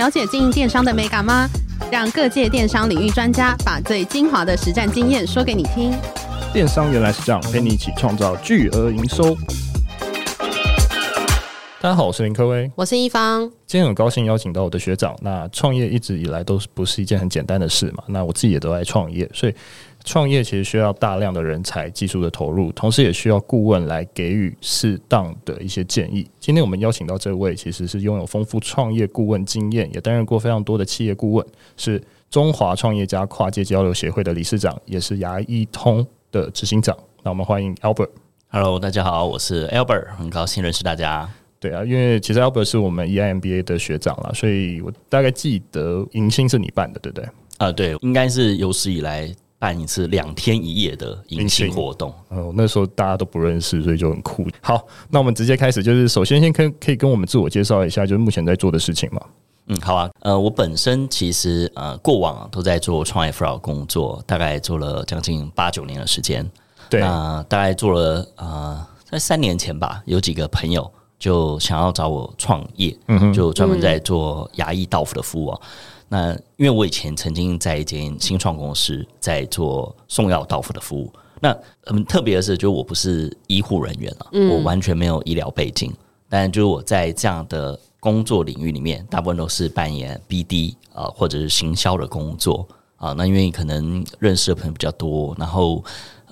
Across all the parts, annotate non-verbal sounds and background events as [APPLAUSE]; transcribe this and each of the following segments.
了解经营电商的美感吗？让各界电商领域专家把最精华的实战经验说给你听。电商原来是这样，陪你一起创造巨额营收。大家好，我是林科威，我是一方。今天很高兴邀请到我的学长。那创业一直以来都是不是一件很简单的事嘛？那我自己也都爱创业，所以创业其实需要大量的人才、技术的投入，同时也需要顾问来给予适当的一些建议。今天我们邀请到这位，其实是拥有丰富创业顾问经验，也担任过非常多的企业顾问，是中华创业家跨界交流协会的理事长，也是牙医通的执行长。那我们欢迎 Albert。Hello，大家好，我是 Albert，很高兴认识大家。对啊，因为其实 Albert 是我们 EIMBA 的学长啦，所以我大概记得迎新是你办的，对不对？啊、呃，对，应该是有史以来办一次两天一夜的迎新活动。哦，那时候大家都不认识，所以就很酷。好，那我们直接开始，就是首先先可可以跟我们自我介绍一下，就是目前在做的事情嘛？嗯，好啊。呃，我本身其实呃过往都在做创业辅导工作，大概做了将近八九年的时间。对，那大概做了呃在三年前吧，有几个朋友。就想要找我创业，嗯就专门在做牙医到府的服务啊。那因为我以前曾经在一间新创公司在做送药到付的服务。那很特别的是，就我不是医护人员啊，我完全没有医疗背景。但就是我在这样的工作领域里面，大部分都是扮演 BD 啊，或者是行销的工作啊。那因为可能认识的朋友比较多，然后。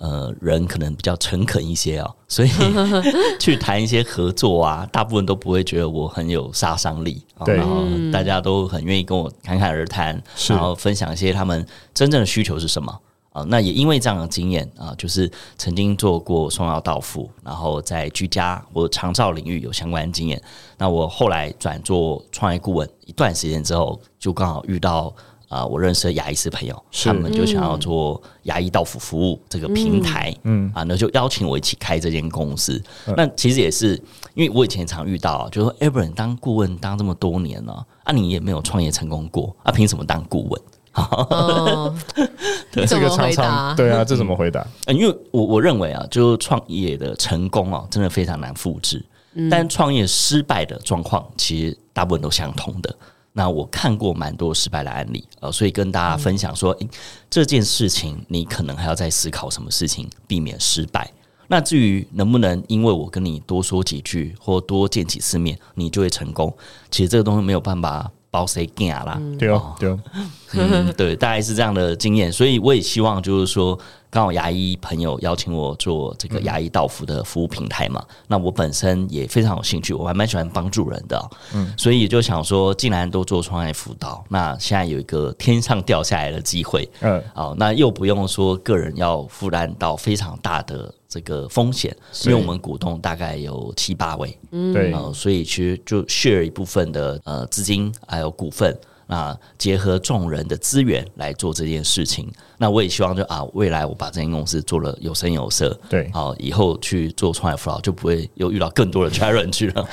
呃，人可能比较诚恳一些啊，[LAUGHS] 所以 [LAUGHS] 去谈一些合作啊，大部分都不会觉得我很有杀伤力，啊，然后大家都很愿意跟我侃侃而谈，然后分享一些他们真正的需求是什么啊。那也因为这样的经验啊，就是曾经做过送药到付，然后在居家或长照领域有相关经验。那我后来转做创业顾问一段时间之后，就刚好遇到。啊、呃，我认识的牙医师朋友，他们就想要做牙医到府服务这个平台，嗯啊，那就邀请我一起开这间公司。嗯、那其实也是因为我以前常遇到，就说 Albert 当顾问当这么多年了，啊，你也没有创业成功过，啊，凭什么当顾问？[LAUGHS] 哦，对这个常常对啊，这怎么回答？嗯、因为我我认为啊，就创业的成功啊，真的非常难复制，嗯、但创业失败的状况其实大部分都相同的。那我看过蛮多失败的案例，呃，所以跟大家分享说，诶，这件事情你可能还要再思考什么事情，避免失败。那至于能不能因为我跟你多说几句，或多见几次面，你就会成功，其实这个东西没有办法包谁干啦。对哦，对哦，嗯，对，大概是这样的经验，所以我也希望就是说。刚好牙医朋友邀请我做这个牙医到府的服务平台嘛，嗯、那我本身也非常有兴趣，我还蛮喜欢帮助人的，嗯，所以就想说，既然都做创业辅导，那现在有一个天上掉下来的机会，嗯，好，那又不用说个人要负担到非常大的这个风险，因为我们股东大概有七八位，嗯，对，所以其实就 share 一部分的呃资金还有股份。那结合众人的资源来做这件事情，那我也希望就啊，未来我把这间公司做了有声有色，对，好，以后去做创业辅导就不会又遇到更多的 challenge 了。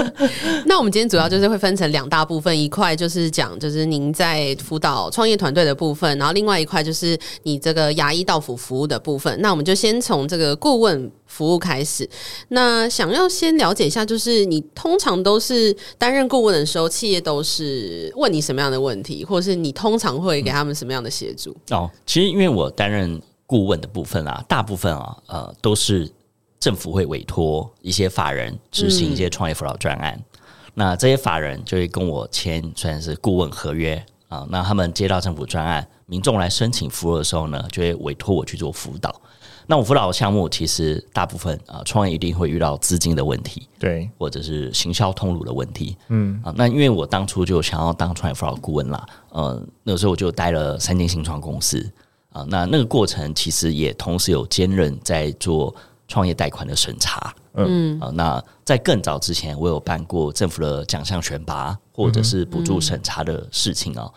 [LAUGHS] 那我们今天主要就是会分成两大部分，一块就是讲就是您在辅导创业团队的部分，然后另外一块就是你这个牙医到府服务的部分。那我们就先从这个顾问服务开始。那想要先了解一下，就是你通常都是担任顾问的时候，企业都是问你什么样的问题，或者是你通常会给他们什么样的协助？嗯、哦，其实因为我担任顾问的部分啊，大部分啊，呃，都是政府会委托一些法人执行一些创业辅导专案。嗯、那这些法人就会跟我签算是顾问合约啊。那他们接到政府专案，民众来申请服务的时候呢，就会委托我去做辅导。那我辅导的项目其实大部分啊，创业一定会遇到资金的问题，对，或者是行销通路的问题，嗯啊，那因为我当初就想要当创业辅导顾问啦，呃，那个时候我就待了三间新创公司啊，那那个过程其实也同时有兼任在做创业贷款的审查。嗯啊、呃，那在更早之前，我有办过政府的奖项选拔或者是补助审查的事情啊、哦。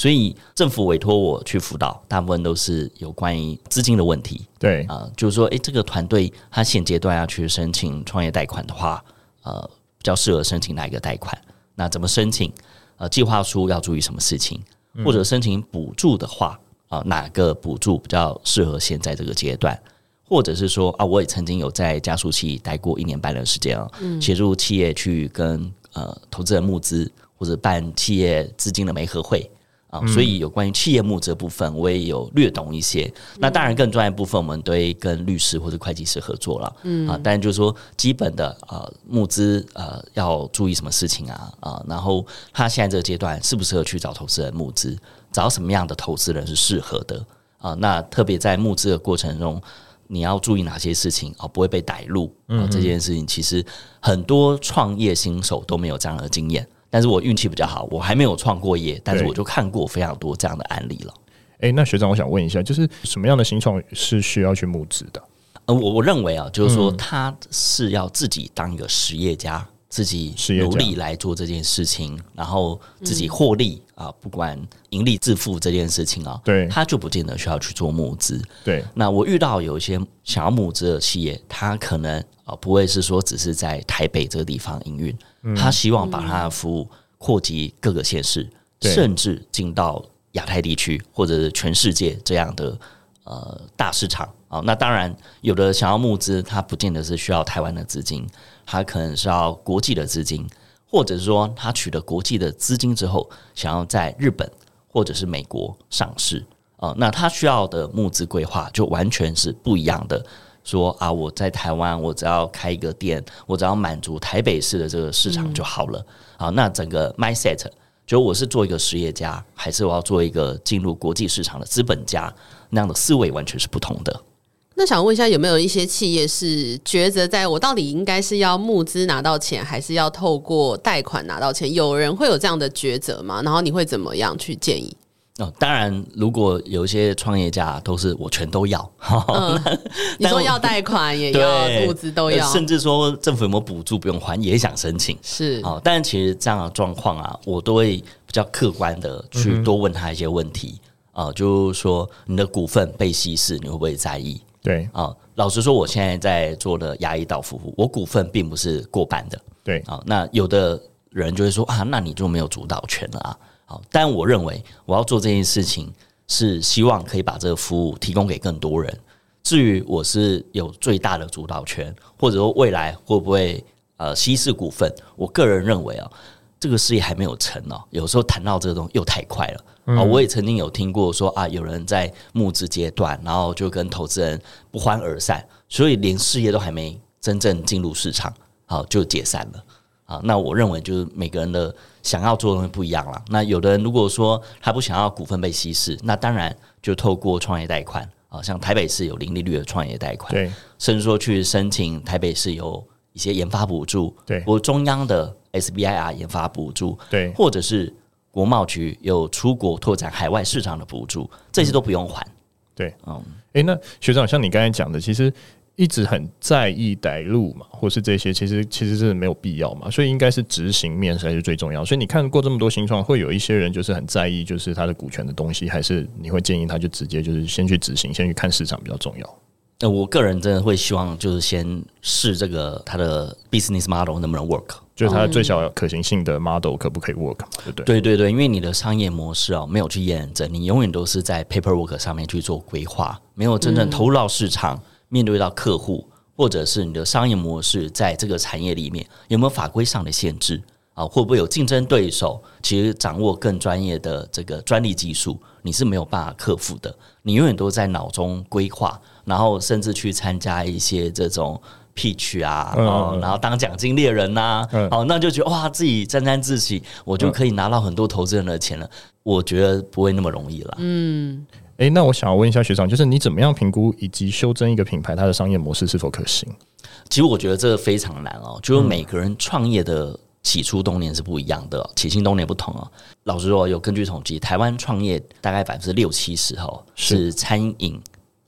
所以政府委托我去辅导，大部分都是有关于资金的问题。对啊、呃，就是说，诶，这个团队他现阶段要去申请创业贷款的话，呃，比较适合申请哪一个贷款？那怎么申请？呃，计划书要注意什么事情？或者申请补助的话，啊、呃，哪个补助比较适合现在这个阶段？或者是说啊，我也曾经有在加速器待过一年半的时间啊，协助企业去跟呃投资人募资，或者办企业资金的媒合会。啊，所以有关于企业募资部分，我也有略懂一些。那当然，更专业部分，我们都会跟律师或者会计师合作了。嗯啊，但就是说，基本的呃募资呃要注意什么事情啊啊，然后他现在这个阶段适不适合去找投资人募资，找什么样的投资人是适合的啊？那特别在募资的过程中，你要注意哪些事情啊？不会被逮路啊？这件事情其实很多创业新手都没有这样的经验。但是我运气比较好，我还没有创过业，但是我就看过非常多这样的案例了。哎、欸，那学长，我想问一下，就是什么样的新创是需要去募资的？呃，我我认为啊，就是说他是要自己当一个实业家，嗯、自己努力来做这件事情，然后自己获利、嗯、啊，不管盈利致富这件事情啊，对，他就不见得需要去做募资。对，那我遇到有一些想要募资的企业，他可能啊不会是说只是在台北这个地方营运。他希望把他的服务扩及各个县市，嗯、甚至进到亚太地区或者是全世界这样的呃大市场啊。那当然，有的想要募资，他不见得是需要台湾的资金，他可能是要国际的资金，或者是说他取得国际的资金之后，想要在日本或者是美国上市啊。那他需要的募资规划就完全是不一样的。说啊，我在台湾，我只要开一个店，我只要满足台北市的这个市场就好了。啊、嗯，那整个 mindset 就我是做一个实业家，还是我要做一个进入国际市场的资本家，那样的思维完全是不同的。那想问一下，有没有一些企业是抉择，在我到底应该是要募资拿到钱，还是要透过贷款拿到钱？有人会有这样的抉择吗？然后你会怎么样去建议？哦，当然，如果有一些创业家都是我全都要，[LAUGHS] 嗯、你说要贷款 [LAUGHS] 也要募资都要，甚至说政府有没有补助不用还也想申请，是哦。但其实这样的状况啊，我都会比较客观的去多问他一些问题啊、嗯呃，就是说你的股份被稀释，你会不会在意？对啊、呃，老实说，我现在在做的牙医到付，我股份并不是过半的，对啊、呃。那有的人就会说啊，那你就没有主导权了啊。好，但我认为我要做这件事情是希望可以把这个服务提供给更多人。至于我是有最大的主导权，或者说未来会不会呃稀释股份，我个人认为啊，这个事业还没有成哦。有时候谈到这个东西又太快了啊。我也曾经有听过说啊，有人在募资阶段，然后就跟投资人不欢而散，所以连事业都还没真正进入市场，好就解散了。啊，那我认为就是每个人的想要做的东西不一样了。那有的人如果说他不想要股份被稀释，那当然就透过创业贷款啊，像台北市有零利率的创业贷款，对，甚至说去申请台北市有一些研发补助，对，我中央的 SBIR 研发补助，对，或者是国贸局有出国拓展海外市场的补助，这些都不用还。嗯、对，嗯，诶，那学长像你刚才讲的，其实。一直很在意逮路嘛，或是这些，其实其实是没有必要嘛，所以应该是执行面才是最重要。所以你看过这么多新创，会有一些人就是很在意，就是他的股权的东西，还是你会建议他就直接就是先去执行，先去看市场比较重要？那我个人真的会希望就是先试这个他的 business model 能不能 work，就是它最小可行性的 model 可不可以 work，对不对？对对对，因为你的商业模式啊没有去验证，你永远都是在 paperwork 上面去做规划，没有真正投入到市场。嗯面对到客户，或者是你的商业模式，在这个产业里面有没有法规上的限制啊？会不会有竞争对手？其实掌握更专业的这个专利技术，你是没有办法克服的。你永远都在脑中规划，然后甚至去参加一些这种 pitch 啊，然后当奖金猎人呐，哦，那就觉得哇，自己沾沾自喜，我就可以拿到很多投资人的钱了。我觉得不会那么容易了。嗯。哎，那我想要问一下学长，就是你怎么样评估以及修正一个品牌它的商业模式是否可行？其实我觉得这个非常难哦，就是每个人创业的起初动念是不一样的，起心动念不同哦。老实说，有根据统计，台湾创业大概百分之六七十哦是餐饮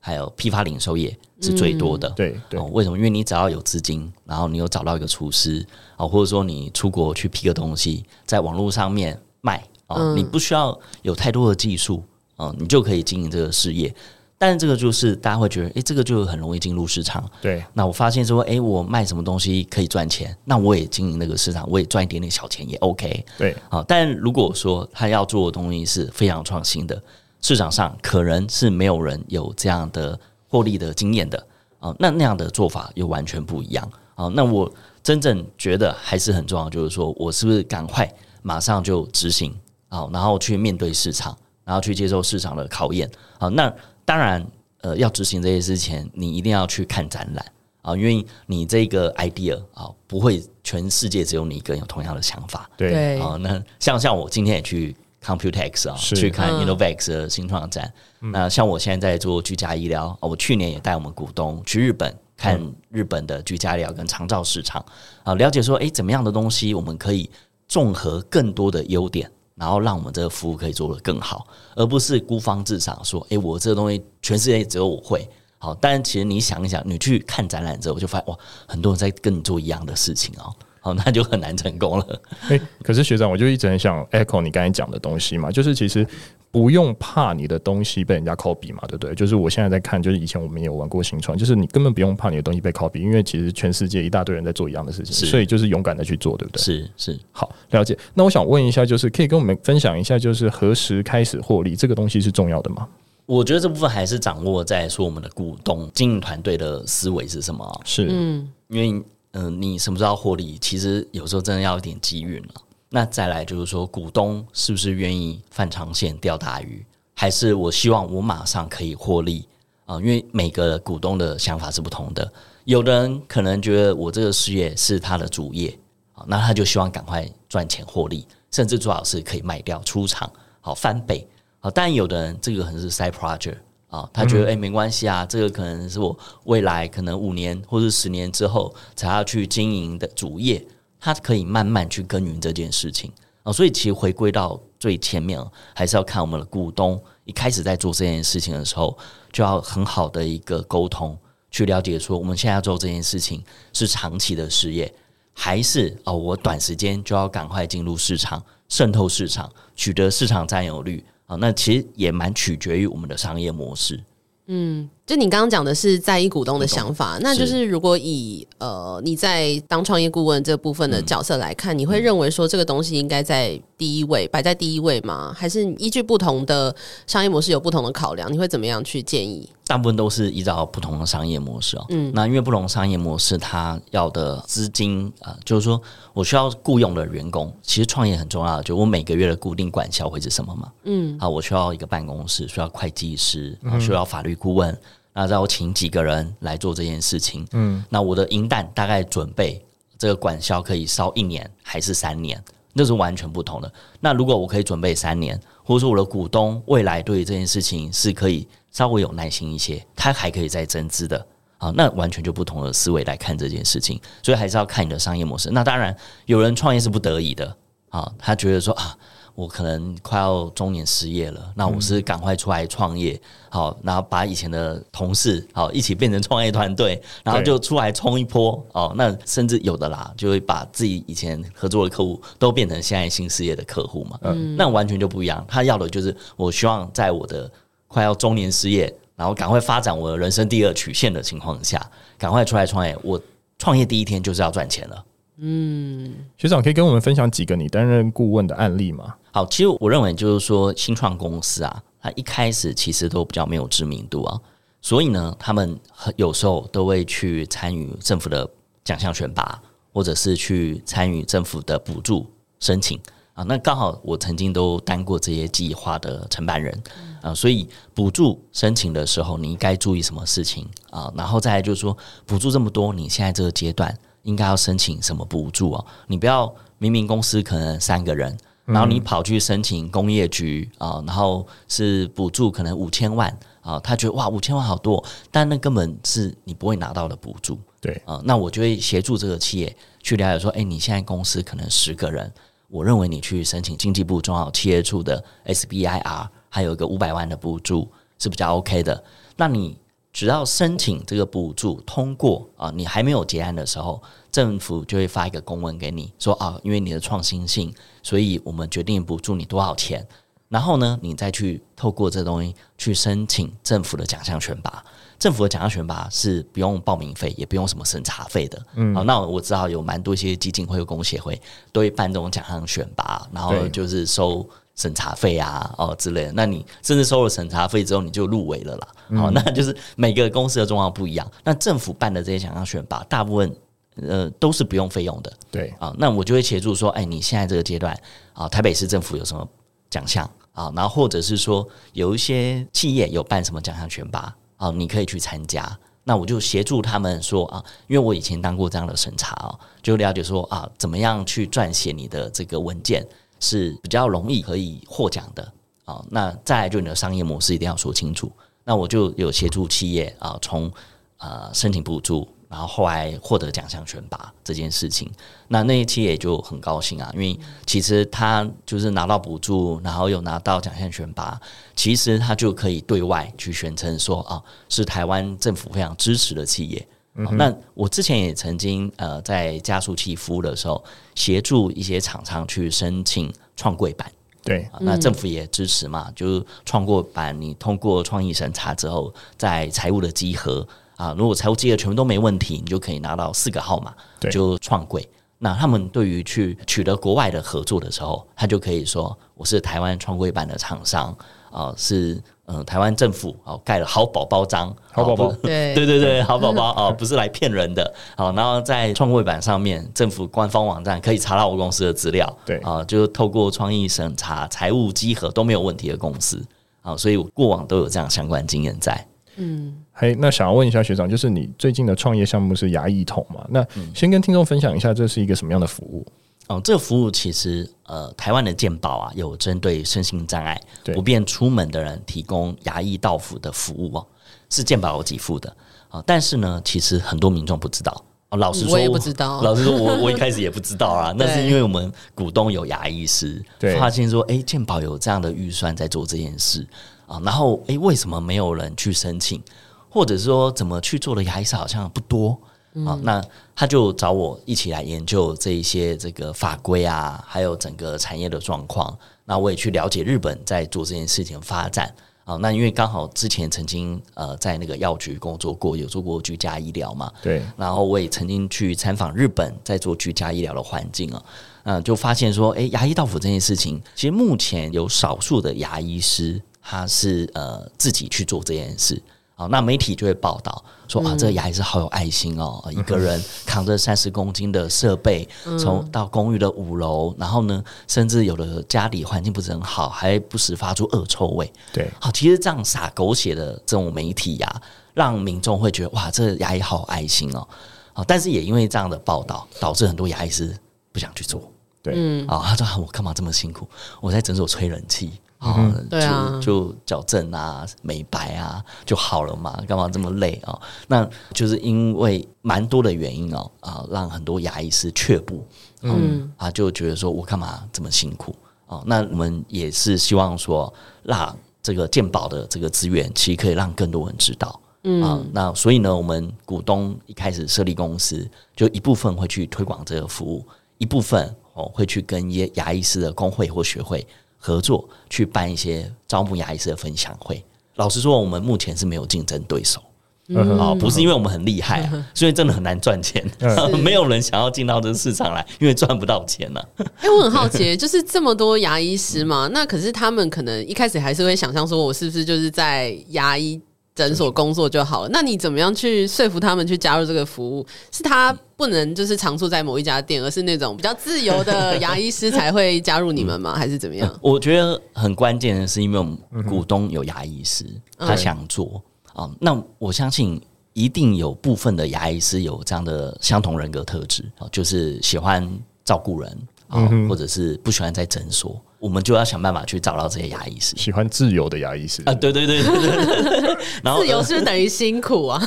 还有批发零售业是最多的。嗯、对对、哦，为什么？因为你只要有资金，然后你有找到一个厨师啊、哦，或者说你出国去批个东西，在网络上面卖啊、哦嗯，你不需要有太多的技术啊、哦，你就可以经营这个事业。但是这个就是大家会觉得，诶，这个就很容易进入市场。对，那我发现说，诶，我卖什么东西可以赚钱，那我也经营那个市场，我也赚一点点小钱也 OK。对，啊，但如果说他要做的东西是非常创新的，市场上可能是没有人有这样的获利的经验的啊，那那样的做法又完全不一样啊。那我真正觉得还是很重要，就是说我是不是赶快马上就执行啊，然后去面对市场，然后去接受市场的考验啊，那。当然，呃，要执行这些事情，你一定要去看展览啊，因为你这个 idea 啊，不会全世界只有你一个人有同样的想法。对啊，那像像我今天也去 Computex 啊，去看 Innovex 的新创展，嗯。那像我现在在做居家医疗，我去年也带我们股东去日本看日本的居家医疗跟长照市场啊，了解说，哎，怎么样的东西我们可以综合更多的优点。然后让我们这个服务可以做得更好，而不是孤芳自赏，说：“诶，我这个东西全世界只有我会。”好，但其实你想一想，你去看展览之后，我就发现哇，很多人在跟你做一样的事情哦。好，那就很难成功了。诶，[LAUGHS] 可是学长，我就一直很想 echo 你刚才讲的东西嘛，就是其实。不用怕你的东西被人家 copy 嘛，对不对？就是我现在在看，就是以前我们也有玩过新创，就是你根本不用怕你的东西被 copy，因为其实全世界一大堆人在做一样的事情，所以就是勇敢的去做，对不对？是是，好，了解。那我想问一下，就是可以跟我们分享一下，就是何时开始获利，这个东西是重要的吗？我觉得这部分还是掌握在说我们的股东经营团队的思维是什么。是，嗯，因为嗯、你什么时候获利，其实有时候真的要一点机运了。那再来就是说，股东是不是愿意放长线钓大鱼？还是我希望我马上可以获利啊，因为每个股东的想法是不同的。有的人可能觉得我这个事业是他的主业啊，那他就希望赶快赚钱获利，甚至最好是可以卖掉出场，好翻倍好。但有的人这个可能是 side project 啊，他觉得哎没关系啊，这个可能是我未来可能五年或者十年之后才要去经营的主业，他可以慢慢去耕耘这件事情啊。所以其实回归到最前面，还是要看我们的股东。一开始在做这件事情的时候，就要很好的一个沟通，去了解说我们现在要做这件事情是长期的事业，还是哦，我短时间就要赶快进入市场，渗透市场，取得市场占有率那其实也蛮取决于我们的商业模式。嗯，就你刚刚讲的是在意股东的想法，那就是如果以呃你在当创业顾问这部分的角色来看，嗯，你会认为说这个东西应该在第一位，摆在第一位吗？还是依据不同的商业模式有不同的考量？你会怎么样去建议？大部分都是依照不同的商业模式哦。嗯，那因为不同商业模式，它要的资金啊、呃，就是说我需要雇佣的员工。其实创业很重要的，就我每个月的固定管销会是什么嘛？嗯，啊，我需要一个办公室，需要会计师，需要法律顾问，那再我请几个人来做这件事情。嗯，那我的银弹大概准备这个管销可以烧一年还是三年？那是完全不同的。那如果我可以准备三年，或者说我的股东未来对这件事情是可以。稍微有耐心一些，他还可以再增资的啊，那完全就不同的思维来看这件事情，所以还是要看你的商业模式。那当然，有人创业是不得已的啊，他觉得说啊，我可能快要中年失业了，那我是赶快出来创业，好，然后把以前的同事好一起变成创业团队，然后就出来冲一波哦。那甚至有的啦，就会把自己以前合作的客户都变成现在新事业的客户嘛，嗯，那完全就不一样。他要的就是我希望在我的。快要中年失业，然后赶快发展我的人生第二曲线的情况下，赶快出来创业。我创业第一天就是要赚钱了。嗯，学长可以跟我们分享几个你担任顾问的案例吗？好，其实我认为就是说，新创公司啊，它一开始其实都比较没有知名度啊，所以呢，他们有时候都会去参与政府的奖项选拔，或者是去参与政府的补助申请啊。那刚好我曾经都当过这些计划的承办人。啊，所以补助申请的时候，你应该注意什么事情啊？然后再来就是说，补助这么多，你现在这个阶段应该要申请什么补助啊？你不要明明公司可能三个人，然后你跑去申请工业局啊，然后是补助可能五千万啊，他觉得哇五千万好多，但那根本是你不会拿到的补助。对啊，那我就会协助这个企业去了解说，哎，你现在公司可能十个人，我认为你去申请经济部中小企业处的 SBIR。还有一个五百万的补助是比较 OK 的。那你只要申请这个补助通过啊，你还没有结案的时候，政府就会发一个公文给你，说啊，因为你的创新性，所以我们决定补助你多少钱。然后呢，你再去透过这东西去申请政府的奖项选拔。政府的奖项选拔是不用报名费，也不用什么审查费的。嗯，好，那我知道有蛮多一些基金会、公协会都会办这种奖项选拔，然后就是收。审查费啊，哦之类的，那你甚至收了审查费之后，你就入围了啦。好、嗯，[LAUGHS] 那就是每个公司的状况不一样。那政府办的这些奖项选拔，大部分呃都是不用费用的。对啊，那我就会协助说，哎，你现在这个阶段啊，台北市政府有什么奖项啊？然后或者是说有一些企业有办什么奖项选拔啊，你可以去参加。那我就协助他们说啊，因为我以前当过这样的审查哦，就了解说啊，怎么样去撰写你的这个文件。是比较容易可以获奖的啊，那再来就你的商业模式一定要说清楚。那我就有协助企业啊，从呃申请补助，然后后来获得奖项选拔这件事情。那那些企业就很高兴啊，因为其实他就是拿到补助，然后又拿到奖项选拔，其实他就可以对外去宣称说啊，是台湾政府非常支持的企业。嗯、那我之前也曾经呃在加速器服务的时候，协助一些厂商去申请创柜板，对、啊，那政府也支持嘛，嗯、就是创柜板你通过创意审查之后，在财务的集合啊，如果财务集合全部都没问题，你就可以拿到四个号码，就创柜。那他们对于去取得国外的合作的时候，他就可以说我是台湾创柜板的厂商啊，是。嗯，台湾政府哦盖了好宝宝章，好宝宝，[LAUGHS] 对对对对，好宝宝哦，不是来骗人的。好，然后在创柜板上面，政府官方网站可以查到我公司的资料，对啊，就透过创意审查、财务稽核都没有问题的公司啊，所以我过往都有这样相关经验在。嗯，嘿，那想要问一下学长，就是你最近的创业项目是牙医桶嘛？那先跟听众分享一下，这是一个什么样的服务？哦，这个服务其实呃，台湾的健保啊，有针对身心障碍不便出门的人提供牙医到府的服务哦，是健保有给付的啊、哦。但是呢，其实很多民众不知道哦。老实说，我也不知道。老实说，我我一开始也不知道啊。[LAUGHS] 那是因为我们股东有牙医师，对，发现说，哎，健保有这样的预算在做这件事啊。然后，哎，为什么没有人去申请，或者说怎么去做的牙医师好像不多？好，那他就找我一起来研究这一些这个法规啊，还有整个产业的状况。那我也去了解日本在做这件事情的发展啊。那因为刚好之前曾经呃在那个药局工作过，有做过居家医疗嘛，对。然后我也曾经去参访日本在做居家医疗的环境啊，嗯，就发现说，诶，牙医到府这件事情，其实目前有少数的牙医师他是呃自己去做这件事。那媒体就会报道说啊，这个牙医是好有爱心哦，嗯、一个人扛着三十公斤的设备，从、嗯、到公寓的五楼，然后呢，甚至有的家里环境不是很好，还不时发出恶臭味。对，好，其实这样撒狗血的这种媒体呀、啊，让民众会觉得哇，这个牙医好有爱心哦。好，但是也因为这样的报道，导致很多牙医师不想去做。对，嗯，啊，他说我干嘛这么辛苦？我在诊所吹冷气。啊、嗯，对啊，就矫正啊、美白啊就好了嘛，干嘛这么累啊？那就是因为蛮多的原因哦，啊，让很多牙医师却步，嗯，啊，就觉得说我干嘛这么辛苦啊？那我们也是希望说，让这个健保的这个资源，其实可以让更多人知道，嗯，啊，那所以呢，我们股东一开始设立公司，就一部分会去推广这个服务，一部分哦会去跟一些牙医师的工会或学会。合作去办一些招募牙医师的分享会。老实说，我们目前是没有竞争对手，嗯、哦，不是因为我们很厉害，啊，所以真的很难赚钱，嗯，[LAUGHS] 没有人想要进到这个市场来，因为赚不到钱呢，啊。哎，欸，我很好奇，[LAUGHS] 就是这么多牙医师嘛，那可是他们可能一开始还是会想象说，我是不是就是在牙医诊所工作就好了，那你怎么样去说服他们去加入这个服务？是他不能就是常住在某一家店，而是那种比较自由的牙医师才会加入你们吗？还是怎么样？我觉得很关键的是，因为我们股东有牙医师，他想做啊。那我相信一定有部分的牙医师有这样的相同人格特质啊，就是喜欢照顾人啊，或者是不喜欢在诊所。我们就要想办法去找到这些牙医师，喜欢自由的牙医师啊，对对对对对，然后自由是不是等于辛苦啊？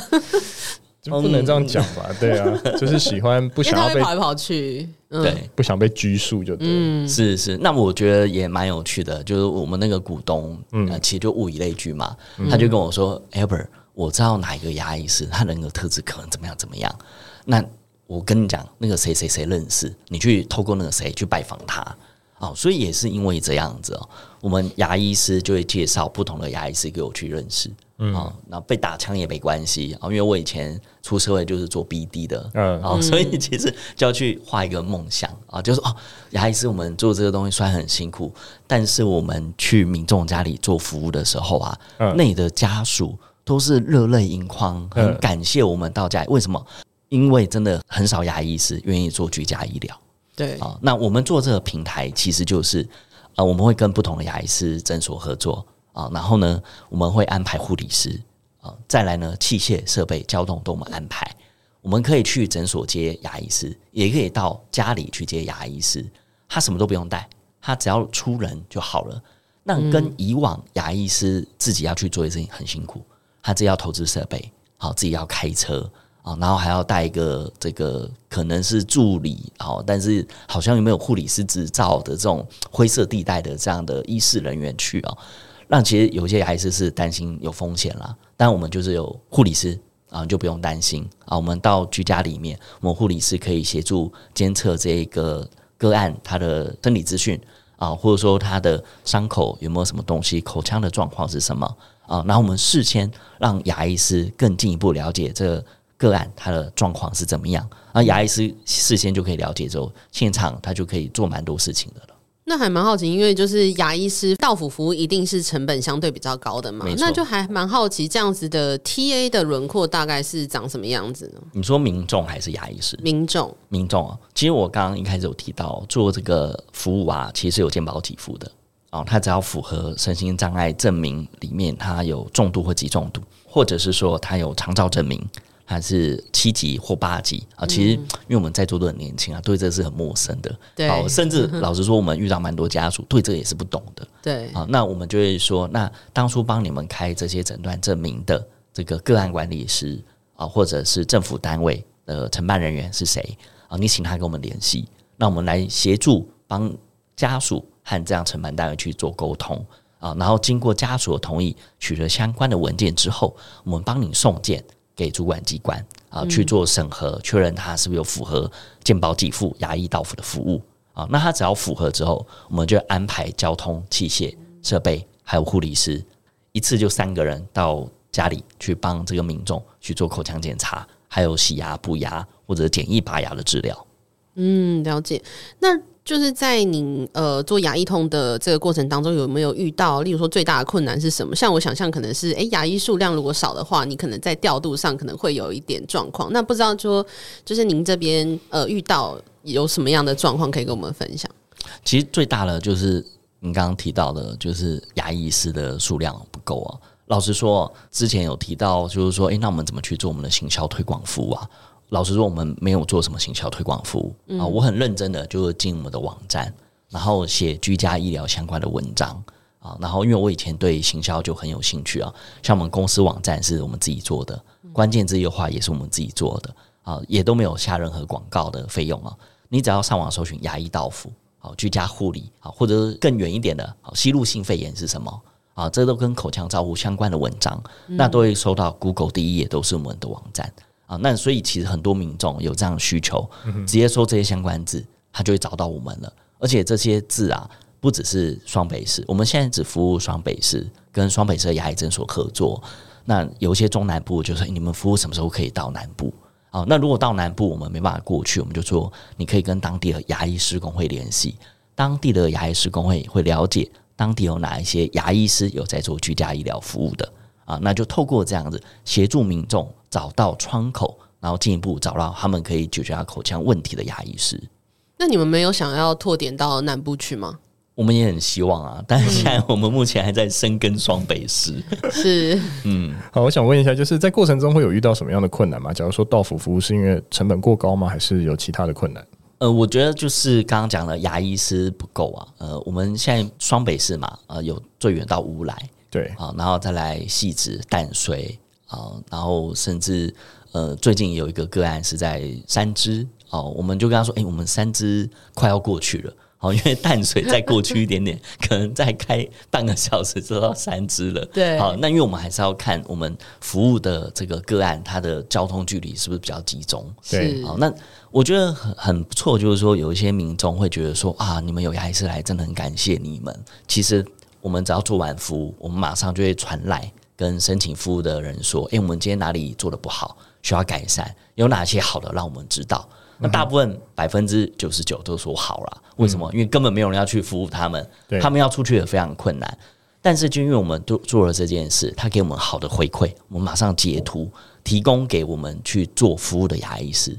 就不能这样讲吧？对啊，就是喜欢不想要被跑来跑去，对，不想被拘束就对。嗯，是是。那我觉得也蛮有趣的，就是我们那个股东，嗯，其实就物以类聚嘛，他就跟我说，Albert。我知道哪一个牙医师他人格特质可能怎么样怎么样，那我跟你讲，那个谁谁谁认识，你去透过那个谁去拜访他。哦，所以也是因为这样子哦，我们牙医师就会介绍不同的牙医师给我去认识，嗯，哦，那被打枪也没关系啊，因为我以前出社会就是做 BD 的，嗯，哦，所以其实就要去画一个梦想啊，就是哦，牙医师我们做这个东西虽然很辛苦，但是我们去民众家里做服务的时候啊，嗯，那里的家属都是热泪盈眶，很感谢我们到家里，为什么？因为真的很少牙医师愿意做居家医疗。对啊，那我们做这个平台，其实就是呃，我们会跟不同的牙医师诊所合作啊，然后呢，我们会安排护理师啊，再来呢，器械设备、交通都我们安排。我们可以去诊所接牙医师，也可以到家里去接牙医师，他什么都不用带，他只要出人就好了。那跟以往牙医师自己要去做的事情很辛苦，他自己要投资设备，好，自己要开车。啊，然后还要带一个这个可能是助理，哦，但是好像有没有护理师执照的这种灰色地带的这样的医事人员去啊？那其实有些还是是担心有风险啦。但我们就是有护理师啊，就不用担心啊。我们到居家里面，我们护理师可以协助监测这个个案他的生理资讯啊，或者说他的伤口有没有什么东西，口腔的状况是什么啊？然后我们事先让牙医师更进一步了解这个。案他的状况是怎么样？那牙医师事先就可以了解之后，现场他就可以做蛮多事情的了。那还蛮好奇，因为就是牙医师到府服务一定是成本相对比较高的嘛，那就还蛮好奇这样子的 TA 的轮廓大概是长什么样子呢？你说民众还是牙医师？民众，民众啊。其实我刚刚一开始有提到做这个服务啊，其实有健保给付的哦。他只要符合身心障碍证明里面，他有重度或极重度，或者是说他有长照证明。还是七级或八级啊？其实，因为我们在座都很年轻啊，对这是很陌生的。对，好，甚至老实说，我们遇到蛮多家属对这也是不懂的。对，啊，那我们就会说，那当初帮你们开这些诊断证明的这个个案管理师啊，或者是政府单位的承办人员是谁啊？你请他跟我们联系，那我们来协助帮家属和这样承办单位去做沟通啊，然后经过家属的同意，取得相关的文件之后，我们帮你送件。给主管机关啊去做审核，确认他是不是有符合健保给付牙医到府的服务啊？那他只要符合之后，我们就安排交通、器械、设备，还有护理师，一次就三个人到家里去帮这个民众去做口腔检查，还有洗牙、补牙或者简易拔牙的治疗。嗯，了解。那。就是在你呃做牙医通的这个过程当中，有没有遇到，例如说最大的困难是什么？像我想象可能是，诶、牙医数量如果少的话，你可能在调度上可能会有一点状况。那不知道说，就是您这边呃遇到有什么样的状况可以跟我们分享？其实最大的就是您刚刚提到的，就是牙医师的数量不够啊。老实说，之前有提到，就是说，诶、那我们怎么去做我们的行销推广服务啊？老实说，我们没有做什么行销推广服务啊。嗯、我很认真的就是进我们的网站，然后写居家医疗相关的文章啊。然后，因为我以前对行销就很有兴趣啊，像我们公司网站是我们自己做的，关键字优化也是我们自己做的啊，也都没有下任何广告的费用啊。你只要上网搜寻牙医到府，好，居家护理啊，或者更远一点的，好，吸入性肺炎是什么啊？这都跟口腔照护相关的文章，那都会收到 Google 第一页，都是我们的网站。啊，那所以其实很多民众有这样的需求，直接搜这些相关字，他就会找到我们了。而且这些字啊，不只是双北市，我们现在只服务双北市，跟双北市的牙医诊所合作。那有一些中南部，就是你们服务什么时候可以到南部？啊，那如果到南部我们没办法过去，我们就说你可以跟当地的牙医师工会联系，当地的牙医师工会会了解当地有哪一些牙医师有在做居家医疗服务的啊，那就透过这样子协助民众。找到窗口，然后进一步找到他们可以解决他口腔问题的牙医师。那你们没有想要拓点到南部去吗？我们也很希望啊，但是现在我们目前还在深耕双北市。是，嗯，好，我想问一下，就是在过程中会有遇到什么样的困难吗？假如说到府服务是因为成本过高吗？还是有其他的困难？呃，我觉得就是刚刚讲的牙医师不够啊。呃，我们现在双北市嘛，呃，有最远到乌来，对啊，然后再来汐止、淡水。啊，然后甚至呃，最近有一个个案是在三芝哦，我们就跟他说，哎，我们三芝快要过去了，好，因为淡水再过去一点点，可能再开半个小时就到三芝了。对，好，那因为我们还是要看我们服务的这个个案，它的交通距离是不是比较集中？对，好，那我觉得很很不错，就是说有一些民众会觉得说啊，你们有牙医师来，真的很感谢你们。其实我们只要做完服务，我们马上就会传来跟申请服务的人说，哎、欸，我们今天哪里做的不好，需要改善，有哪些好的，让我们知道。那大部分百分之九十九都说好了，为什么？因为根本没有人要去服务他们，他们要出去也非常困难。但是就因为我们都做了这件事，他给我们好的回馈，我们马上截图提供给我们去做服务的牙医师，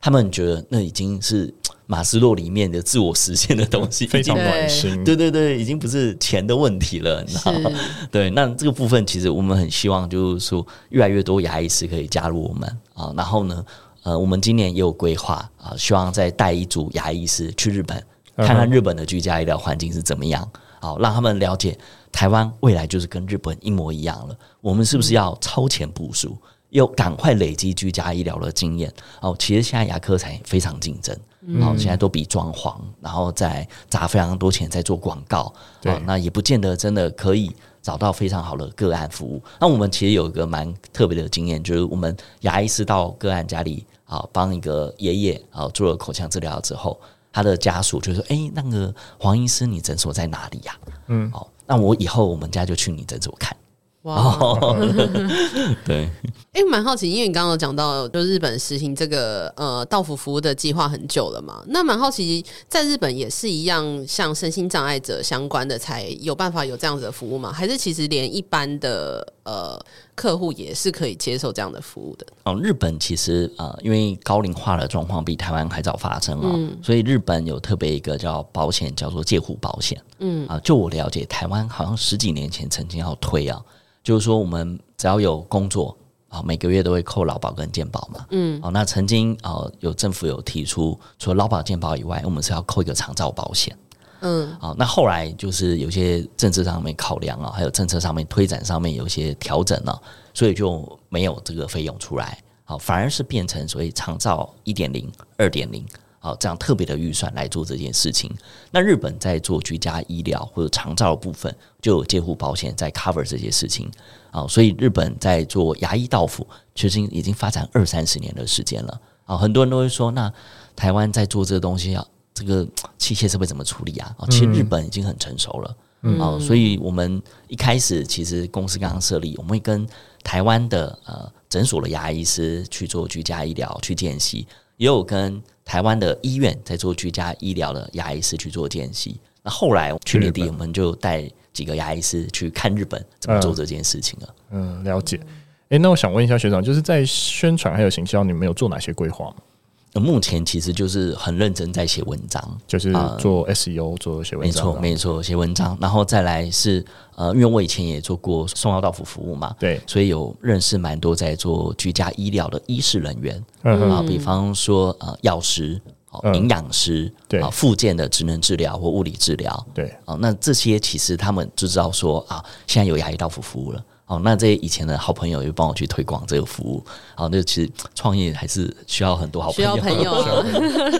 他们觉得那已经是 [TSK] 马斯洛里面的自我实现的东西，非常暖心。对对对，已经不是钱的问题了，你知道吗？[LAUGHS] 对，那这个部分其实我们很希望，就是说越来越多牙医师可以加入我们啊，然后呢？呃，我们今年也有规划啊，希望再带一组牙医师去日本，看看日本的居家医疗环境是怎么样，好让他们了解台湾未来就是跟日本一模一样了。我们是不是要超前部署，又赶快累积居家医疗的经验？哦，其实现在牙科才非常竞争，然后现在都比装潢，然后再砸非常多钱在做广告，对，那也不见得真的可以。找到非常好的个案服务。那我们其实有一个蛮特别的经验，就是我们牙医师到个案家里啊，帮一个爷爷啊做了口腔治疗之后，他的家属就说：“哎、欸，那个黄医师，你诊所在哪里呀、啊？”嗯，好，那我以后我们家就去你诊所看。哇，[LAUGHS] 对，哎，蛮好奇，因为你刚刚有讲到，就日本实行这个呃到府服务的计划很久了嘛，那蛮好奇，在日本也是一样，像身心障碍者相关的才有办法有这样子的服务吗？还是其实连一般的呃客户也是可以接受这样的服务的？哦，日本其实呃，因为高龄化的状况比台湾还早发生哦，嗯、所以日本有特别一个叫保险，叫做介护保险。嗯啊，就我了解，台湾好像十几年前曾经要推啊。就是说，我们只要有工作啊，每个月都会扣劳保跟健保嘛。嗯，哦，那曾经啊，有政府有提出，除了劳保健保以外，我们是要扣一个长照保险。嗯，好，那后来就是有些政治上面考量啊，还有政策上面推展上面有一些调整了，所以就没有这个费用出来。好，反而是变成所谓长照一点零、二点零。好，这样特别的预算来做这件事情。那日本在做居家医疗或者长照的部分，就有介护保险在 cover 这些事情。啊，所以日本在做牙医到府，其实已经发展二三十年的时间了。啊，很多人都会说，那台湾在做这个东西啊，这个 [TSK] 器械设备怎么处理啊？啊，其实日本已经很成熟了。嗯，哦，所以我们一开始其实公司刚刚设立，我们会跟台湾的呃诊所的牙医师去做居家医疗去见习，也有跟。台湾的医院在做居家医疗的牙医师去做见习，那后来去年底我们就带几个牙医师去看日本怎么做这件事情了。嗯，了解。哎，那我想问一下学长，就是在宣传还有行销，你们有做哪些规划吗？目前其实就是很认真在写文章，就是做 SEO，做写文章，没错没错，写文章。然后再来是呃，因为我以前也做过送药到府服务嘛，对，所以有认识蛮多在做居家医疗的医事人员啊，比方说呃，药师、营养师，对啊，附件的职能治疗或物理治疗，对啊，那这些其实他们就知道说啊，现在有牙医到府服务了。哦，那这些以前的好朋友又帮我去推广这个服务。好，那其实创业还是需要很多好朋友。需要朋友。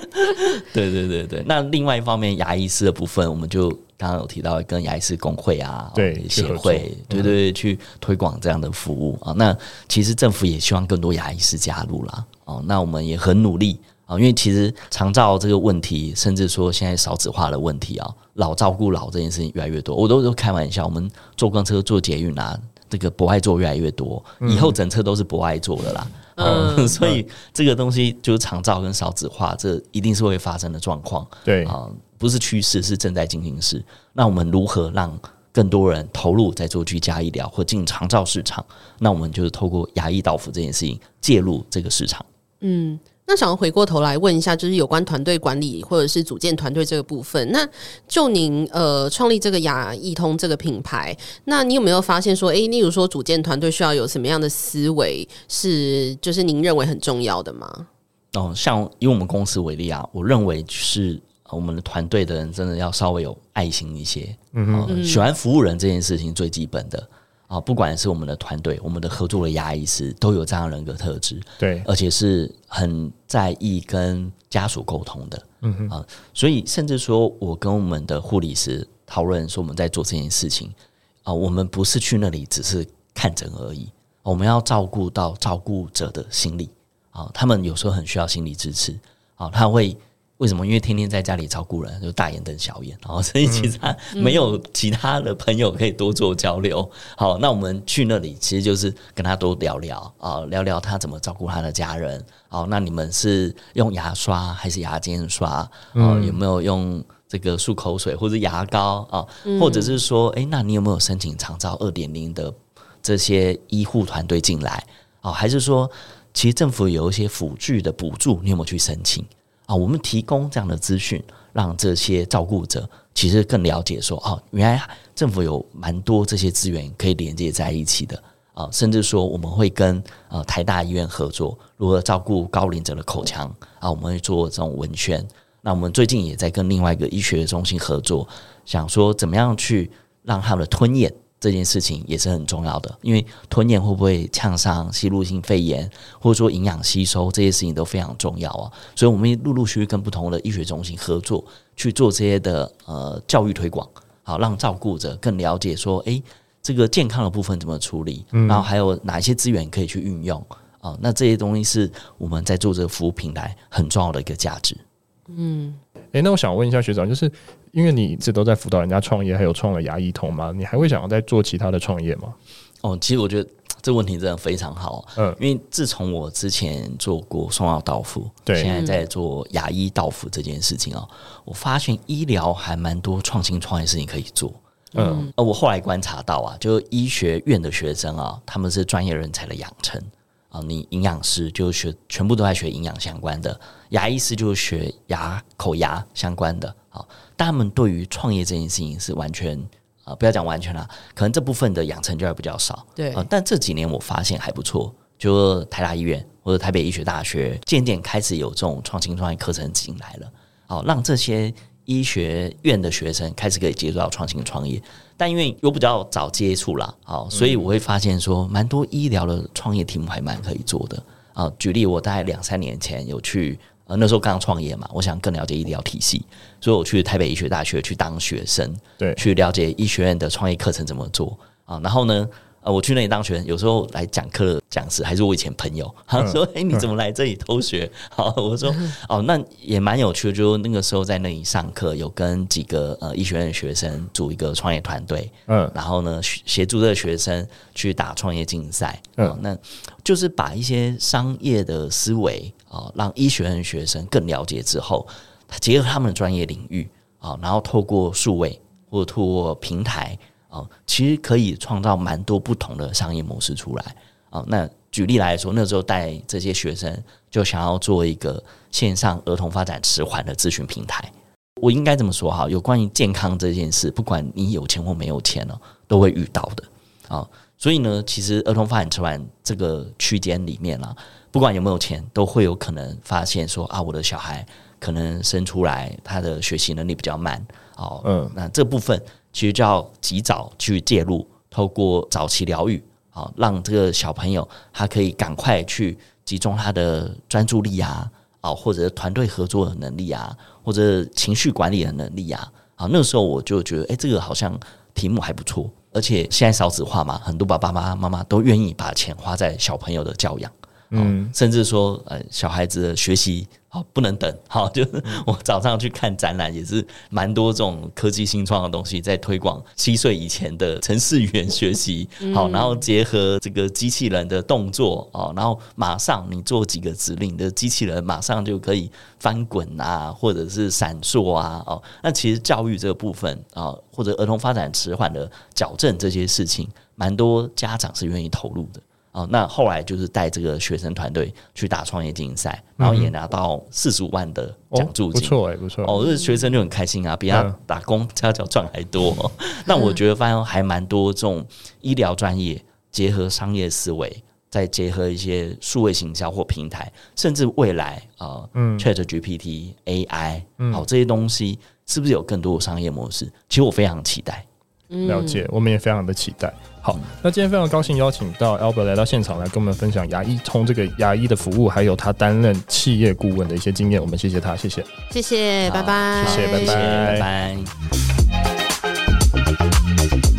[LAUGHS] 对对对对。那另外一方面，牙医师的部分，我们就刚刚有提到跟牙医师工会啊，对协会，对对对，去推广这样的服务啊。那其实政府也希望更多牙医师加入啦。哦，那我们也很努力啊，因为其实长照这个问题，甚至说现在少子化的问题啊，老照顾老这件事情越来越多，我都都开玩笑，我们坐公车、坐捷运啊。这个博爱座越来越多，以后整车都是博爱座的啦。嗯，嗯，所以这个东西就是长照跟少子化，这一定是会发生的状况。对啊，不是趋势，是正在进行时。那我们如何让更多人投入在做居家医疗或进长照市场？那我们就是透过牙医到府这件事情介入这个市场。嗯。那想要回过头来问一下，就是有关团队管理或者是组建团队这个部分。那就您呃创立这个牙医通这个品牌，那你有没有发现说，诶、欸，例如说组建团队需要有什么样的思维，是就是您认为很重要的吗？哦，像以我们公司为例啊，我认为是我们的团队的人真的要稍微有爱心一些，嗯哼、呃，喜欢服务人这件事情最基本的。啊，不管是我们的团队，我们的合作的牙医师都有这样人格特质，对，而且是很在意跟家属沟通的，嗯哼啊，所以甚至说我跟我们的护理师讨论说，我们在做这件事情啊，我们不是去那里只是看诊而已，我们要照顾到照顾者的心理啊，他们有时候很需要心理支持啊，他会。为什么？因为天天在家里照顾人，就大眼瞪小眼，然后 [LAUGHS] 所以其实他没有其他的朋友可以多做交流。好，那我们去那里，其实就是跟他多聊聊啊，聊聊他怎么照顾他的家人。好，那你们是用牙刷还是牙间刷？啊，有没有用这个漱口水或者牙膏啊？或者是说，哎，那你有没有申请长照二点零的这些医护团队进来？啊，还是说，其实政府有一些辅具的补助，你有没有去申请？啊，我们提供这样的资讯，让这些照顾者其实更了解说，哦，原来政府有蛮多这些资源可以连接在一起的啊，甚至说我们会跟呃台大医院合作，如何照顾高龄者的口腔啊，我们会做这种文宣。那我们最近也在跟另外一个医学中心合作，想说怎么样去让他们的吞咽。这件事情也是很重要的，因为吞咽会不会呛伤吸入性肺炎，或者说营养吸收这些事情都非常重要啊。所以，我们陆陆续续跟不同的医学中心合作，去做这些的呃教育推广，好让照顾者更了解说，诶，这个健康的部分怎么处理，然后还有哪一些资源可以去运用啊？那这些东西是我们在做这个服务平台很重要的一个价值。嗯，诶，那我想问一下学长，就是。因为你一直都在辅导人家创业，还有创了牙医通嘛，你还会想要再做其他的创业吗？哦，其实我觉得这个问题真的非常好。嗯，因为自从我之前做过双药到府，对，现在在做牙医到府这件事情哦，我发现医疗还蛮多创新创业事情可以做。嗯，而我后来观察到啊，就医学院的学生啊，他们是专业人才的养成啊，你营养师就学全部都在学营养相关的，牙医师就学牙口牙相关的。但他们对于创业这件事情是完全啊、呃，不要讲完全啦，可能这部分的养成就还比较少。对、呃，但这几年我发现还不错，就台大医院或者台北医学大学渐渐开始有这种创新创业课程进来了，好、呃，让这些医学院的学生开始可以接触到创新创业。但因为又比较早接触啦，好、呃，所以我会发现说，蛮多医疗的创业题目还蛮可以做的啊、呃。举例，我大概两三年前有去。呃，那时候刚创业嘛，我想更了解医疗体系，所以我去台北医学大学去当学生，对，去了解医学院的创业课程怎么做啊。然后呢，呃，我去那里当学生，有时候来讲课的讲师还是我以前朋友，[LAUGHS] 他说：“哎、嗯，你怎么来这里偷学？” [LAUGHS] 好，我说：“哦，那也蛮有趣的。”就那个时候在那里上课，有跟几个呃医学院的学生组一个创业团队，嗯，然后呢协助这个学生去打创业竞赛，嗯，那就是把一些商业的思维。啊，让医学院学生更了解之后，他结合他们的专业领域啊，然后透过数位或透过平台啊，其实可以创造蛮多不同的商业模式出来啊。那举例来说，那时候带这些学生就想要做一个线上儿童发展迟缓的咨询平台。我应该这么说哈，有关于健康这件事，不管你有钱或没有钱呢，都会遇到的啊。所以呢，其实儿童发展迟缓这个区间里面啊。不管有没有钱，都会有可能发现说啊，我的小孩可能生出来他的学习能力比较慢哦。嗯，那这部分其实就要及早去介入，透过早期疗育，好让这个小朋友他可以赶快去集中他的专注力啊，啊或者团队合作的能力啊，或者情绪管理的能力啊。啊，那个时候我就觉得，哎，这个好像题目还不错，而且现在少子化嘛，很多爸爸妈妈妈都愿意把钱花在小朋友的教养。嗯，甚至说，呃，小孩子的学习好不能等，好，就是我早上去看展览，也是蛮多这种科技新创的东西在推广七岁以前的城市语言学习，好，然后结合这个机器人的动作，哦，然后马上你做几个指令的机器人马上就可以翻滚啊，或者是闪烁啊，哦，那其实教育这个部分啊，或者儿童发展迟缓的矫正这些事情，蛮多家长是愿意投入的。哦，那后来就是带这个学生团队去打创业竞赛，然后也拿到四十五万的奖助金，不错哎，不错哦，这学生就很开心啊，比他打工家教赚还多。[LAUGHS] 那我觉得发现还蛮多这种医疗专业结合商业思维，再结合一些数位行销或平台，甚至未来啊，嗯，ChatGPT、AI，好这些东西是不是有更多的商业模式？其实我非常期待。了解，我们也非常的期待。好，那今天非常高兴邀请到 Albert 来到现场，来跟我们分享牙医从这个牙医的服务，还有他担任企业顾问的一些经验。我们谢谢他，谢谢，谢谢，拜拜，谢谢，拜拜，拜拜。